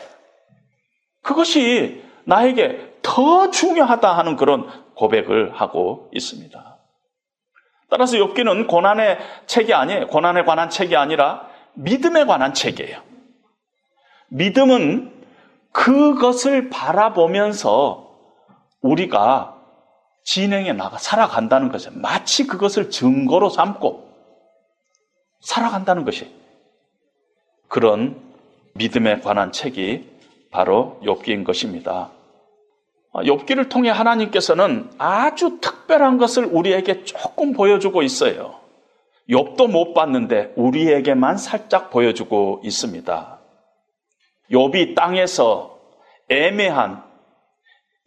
그것이 나에게 더 중요하다 하는 그런 고백을 하고 있습니다. 따라서 욥기는 고난의 책이 아니에요. 고난에 관한 책이 아니라 믿음에 관한 책이에요. 믿음은 그것을 바라보면서 우리가 진행해 나가 살아간다는 것이 마치 그것을 증거로 삼고 살아간다는 것이 그런 믿음에 관한 책이 바로 욥기인 것입니다. 욥기를 통해 하나님께서는 아주 특별한 것을 우리에게 조금 보여주고 있어요. 욥도 못 봤는데 우리에게만 살짝 보여주고 있습니다. 욥이 땅에서 애매한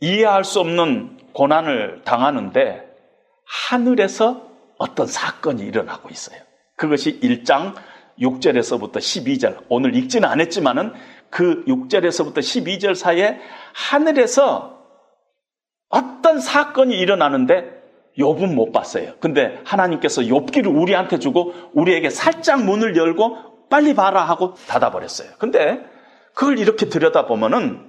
이해할 수 없는 고난을 당하는데 하늘에서 어떤 사건이 일어나고 있어요. 그것이 1장 6절에서부터 12절. 오늘 읽지는 않았지만은 그 6절에서부터 12절 사이에 하늘에서 어떤 사건이 일어나는데 욥은 못 봤어요. 근데 하나님께서 욥기를 우리한테 주고 우리에게 살짝 문을 열고 빨리 봐라 하고 닫아버렸어요. 근데 그걸 이렇게 들여다보면은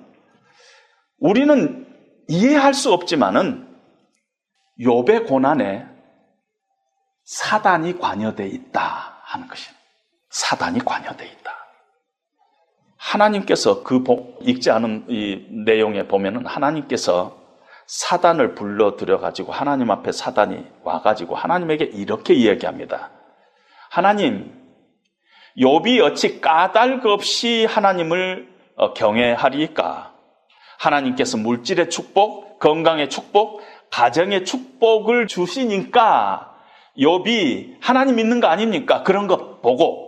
우리는 이해할 수 없지만은 욥의 고난에 사단이 관여돼 있다 하는 것입니다. 사단이 관여돼 있다. 하나님께서 그 읽지 않은 이 내용에 보면은 하나님께서 사단을 불러들여 가지고 하나님 앞에 사단이 와 가지고 하나님에게 이렇게 이야기합니다. 하나님, 욥이 어찌 까닭 없이 하나님을 어, 경외하리까? 하나님께서 물질의 축복, 건강의 축복, 가정의 축복을 주시니까 욥이 하나님 믿는 거 아닙니까? 그런 거 보고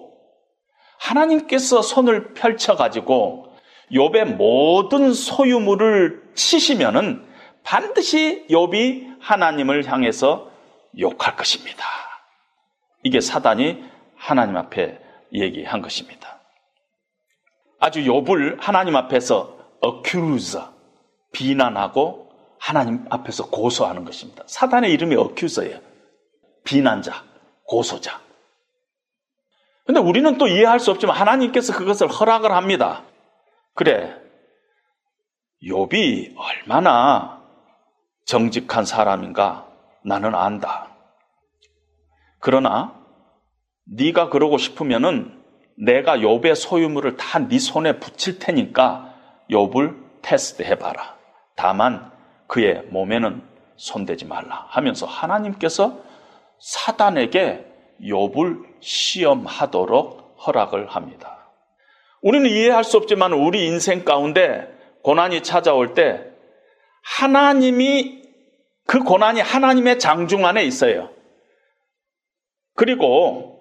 하나님께서 손을 펼쳐 가지고 욥의 모든 소유물을 치시면은 반드시 욥이 하나님을 향해서 욕할 것입니다. 이게 사단이 하나님 앞에 얘기한 것입니다. 아주 욥을 하나님 앞에서 accuse 비난하고 하나님 앞에서 고소하는 것입니다. 사단의 이름이 accuser예요. 비난자, 고소자. 근데 우리는 또 이해할 수 없지만 하나님께서 그것을 허락을 합니다. 그래. 욥이 얼마나 정직한 사람인가 나는 안다. 그러나 네가 그러고 싶으면은 내가 욥의 소유물을 다 네 손에 붙일 테니까 욥을 테스트해 봐라. 다만 그의 몸에는 손대지 말라 하면서 하나님께서 사단에게 욥을 시험하도록 허락을 합니다. 우리는 이해할 수 없지만 우리 인생 가운데 고난이 찾아올 때 하나님이 그 고난이 하나님의 장중 안에 있어요. 그리고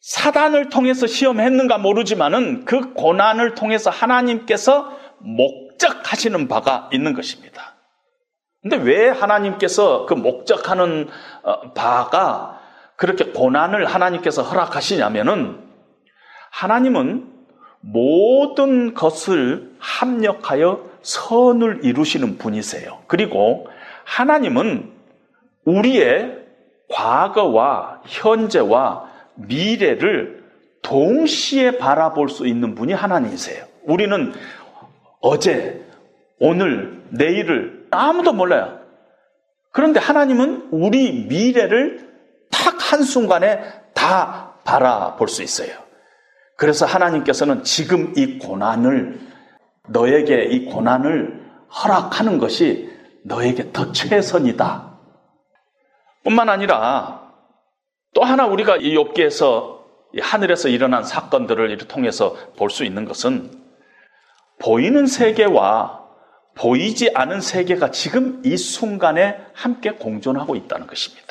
사단을 통해서 시험했는가 모르지만은 그 고난을 통해서 하나님께서 목적하시는 바가 있는 것입니다. 근데 왜 하나님께서 그 목적하는 어, 바가 그렇게 고난을 하나님께서 허락하시냐면은 하나님은 모든 것을 합력하여 선을 이루시는 분이세요. 그리고 하나님은 우리의 과거와 현재와 미래를 동시에 바라볼 수 있는 분이 하나님이세요. 우리는 어제, 오늘, 내일을 아무도 몰라요. 그런데 하나님은 우리 미래를 딱 한순간에 다 바라볼 수 있어요. 그래서 하나님께서는 지금 이 고난을, 너에게 이 고난을 허락하는 것이 너에게 더 최선이다. 뿐만 아니라 또 하나 우리가 이 욥기에서 하늘에서 일어난 사건들을 통해서 볼 수 있는 것은 보이는 세계와 보이지 않은 세계가 지금 이 순간에 함께 공존하고 있다는 것입니다.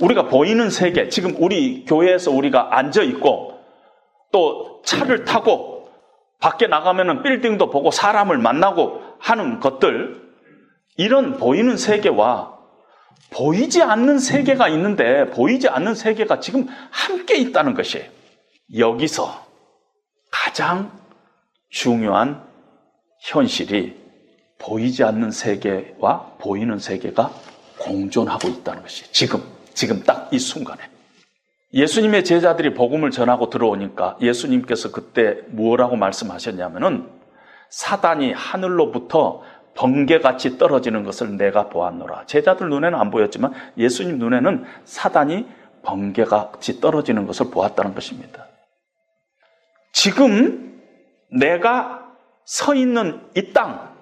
우리가 보이는 세계, 지금 우리 교회에서 우리가 앉아 있고 또 차를 타고 밖에 나가면은 빌딩도 보고 사람을 만나고 하는 것들, 이런 보이는 세계와 보이지 않는 세계가 있는데 보이지 않는 세계가 지금 함께 있다는 것이 여기서 가장 중요한 현실이 보이지 않는 세계와 보이는 세계가 공존하고 있다는 것이 지금 지금 딱 이 순간에 예수님의 제자들이 복음을 전하고 들어오니까 예수님께서 그때 무엇라고 말씀하셨냐면은 사단이 하늘로부터 번개같이 떨어지는 것을 내가 보았노라. 제자들 눈에는 안 보였지만 예수님 눈에는 사단이 번개같이 떨어지는 것을 보았다는 것입니다. 지금 내가 서 있는 이 땅,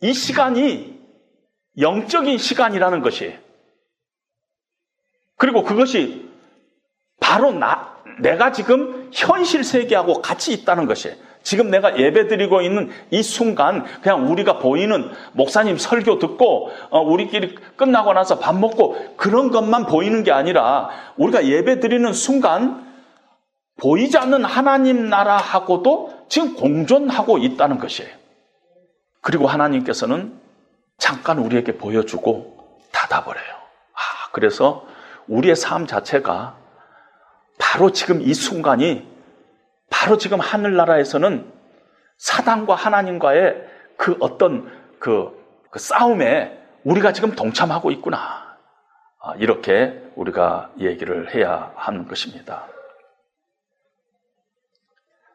이 시간이 영적인 시간이라는 것이 그리고 그것이 바로 나, 내가 지금 현실 세계하고 같이 있다는 것이 지금 내가 예배 드리고 있는 이 순간 그냥 우리가 보이는 목사님 설교 듣고 어, 우리끼리 끝나고 나서 밥 먹고 그런 것만 보이는 게 아니라 우리가 예배 드리는 순간 보이지 않는 하나님 나라하고도 지금 공존하고 있다는 것이에요. 그리고 하나님께서는 잠깐 우리에게 보여주고 닫아버려요. 아, 그래서 우리의 삶 자체가 바로 지금 이 순간이 바로 지금 하늘나라에서는 사단과 하나님과의 그 어떤 그, 그 싸움에 우리가 지금 동참하고 있구나. 아, 이렇게 우리가 얘기를 해야 하는 것입니다.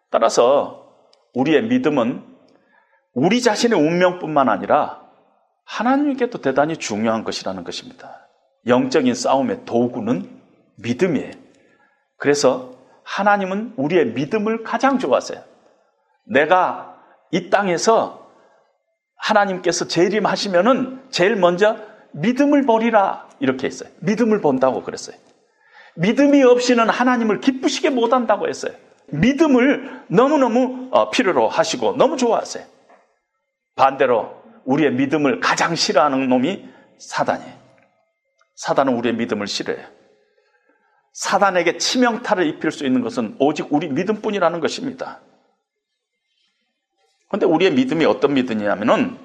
따라서 우리의 믿음은 우리 자신의 운명뿐만 아니라 하나님께도 대단히 중요한 것이라는 것입니다. 영적인 싸움의 도구는 믿음이에요. 그래서 하나님은 우리의 믿음을 가장 좋아하세요. 내가 이 땅에서 하나님께서 재림하시면은 제일 먼저 믿음을 버리라 이렇게 했어요. 믿음을 본다고 그랬어요. 믿음이 없이는 하나님을 기쁘시게 못한다고 했어요. 믿음을 너무너무 어, 필요로 하시고 너무 좋아하세요. 반대로 우리의 믿음을 가장 싫어하는 놈이 사단이에요. 사단은 우리의 믿음을 싫어해요. 사단에게 치명타를 입힐 수 있는 것은 오직 우리 믿음뿐이라는 것입니다. 그런데 우리의 믿음이 어떤 믿음이냐면은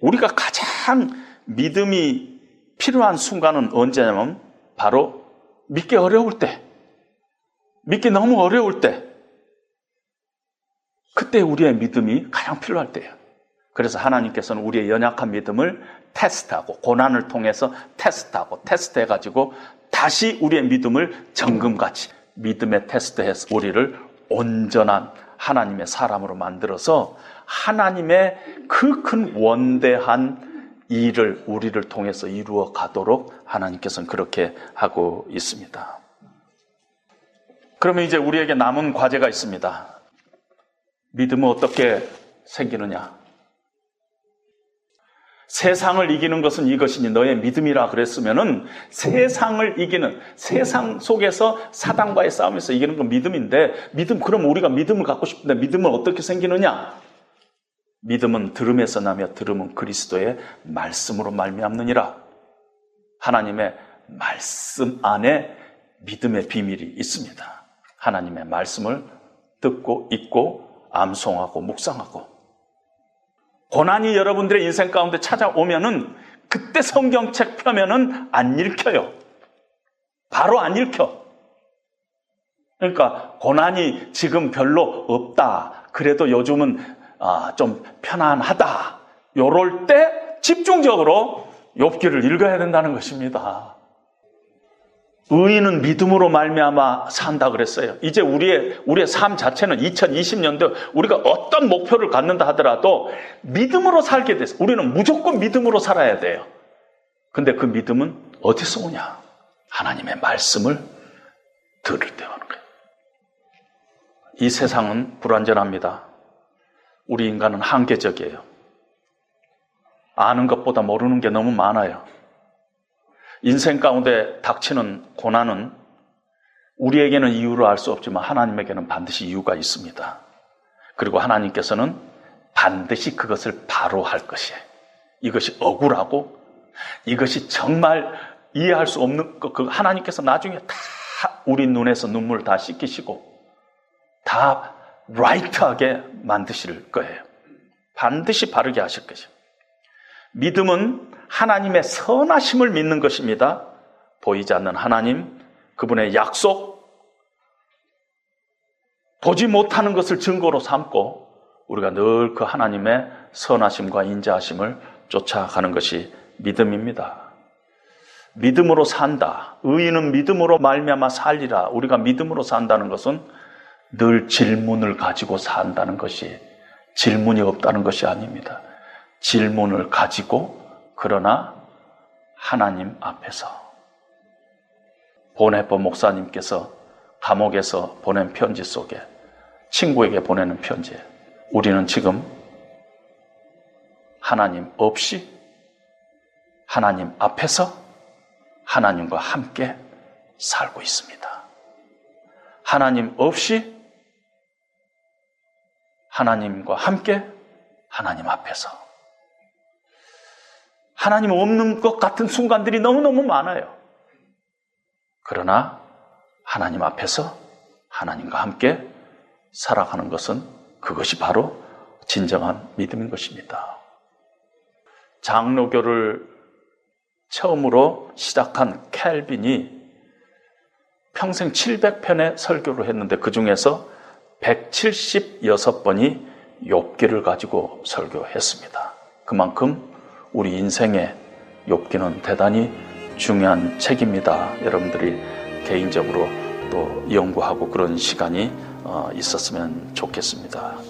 우리가 가장 믿음이 필요한 순간은 언제냐면 바로 믿기 어려울 때, 믿기 너무 어려울 때, 그때 우리의 믿음이 가장 필요할 때예요. 그래서 하나님께서는 우리의 연약한 믿음을 테스트하고 고난을 통해서 테스트하고 테스트해 가지고 다시 우리의 믿음을 정금같이 믿음의 테스트해서 우리를 온전한 하나님의 사람으로 만들어서 하나님의 그 큰 원대한 일을 우리를 통해서 이루어 가도록 하나님께서는 그렇게 하고 있습니다. 그러면 이제 우리에게 남은 과제가 있습니다. 믿음은 어떻게 생기느냐? 세상을 이기는 것은 이것이니 너의 믿음이라 그랬으면은 세상을 이기는 세상 속에서 사단과의 싸움에서 이기는 건 믿음인데 믿음 그럼 우리가 믿음을 갖고 싶은데 믿음은 어떻게 생기느냐? 믿음은 들음에서 나며 들음은 그리스도의 말씀으로 말미암느니라. 하나님의 말씀 안에 믿음의 비밀이 있습니다. 하나님의 말씀을 듣고 읽고 암송하고 묵상하고 고난이 여러분들의 인생 가운데 찾아오면은 그때 성경책 펴면은 안 읽혀요. 바로 안 읽혀. 그러니까 고난이 지금 별로 없다. 그래도 요즘은 아, 좀 편안하다. 요럴 때 집중적으로 욥기를 읽어야 된다는 것입니다. 의인은 믿음으로 말미암아 산다 그랬어요. 이제 우리의 우리의 삶 자체는 2020년도 우리가 어떤 목표를 갖는다 하더라도 믿음으로 살게 돼서 우리는 무조건 믿음으로 살아야 돼요. 근데 그 믿음은 어디서 오냐? 하나님의 말씀을 들을 때 오는 거예요. 이 세상은 불완전합니다. 우리 인간은 한계적이에요. 아는 것보다 모르는 게 너무 많아요. 인생 가운데 닥치는 고난은 우리에게는 이유를 알 수 없지만 하나님에게는 반드시 이유가 있습니다. 그리고 하나님께서는 반드시 그것을 바로 할 것이에요. 이것이 억울하고 이것이 정말 이해할 수 없는 것, 그 하나님께서 나중에 다 우리 눈에서 눈물을 다 씻기시고 다 라이트하게 만드실 거예요. 반드시 바르게 하실 것이에요. 믿음은 하나님의 선하심을 믿는 것입니다. 보이지 않는 하나님, 그분의 약속, 보지 못하는 것을 증거로 삼고 우리가 늘 그 하나님의 선하심과 인자하심을 쫓아가는 것이 믿음입니다. 믿음으로 산다. 의인은 믿음으로 말미암아 살리라. 우리가 믿음으로 산다는 것은 늘 질문을 가지고 산다는 것이 질문이 없다는 것이 아닙니다. 질문을 가지고 그러나 하나님 앞에서 보네법 목사님께서 감옥에서 보낸 편지 속에 친구에게 보내는 편지에 우리는 지금 하나님 없이 하나님 앞에서 하나님과 함께 살고 있습니다. 하나님 없이 하나님과 함께 하나님 앞에서 하나님 없는 것 같은 순간들이 너무너무 많아요. 그러나 하나님 앞에서 하나님과 함께 살아가는 것은 그것이 바로 진정한 믿음인 것입니다. 장로교를 처음으로 시작한 켈빈이 평생 700편의 설교를 했는데 그 중에서 176번이 욥기를 가지고 설교했습니다. 그만큼 우리 인생의 욥기는 대단히 중요한 책입니다. 여러분들이 개인적으로 또 연구하고 그런 시간이 어, 있었으면 좋겠습니다.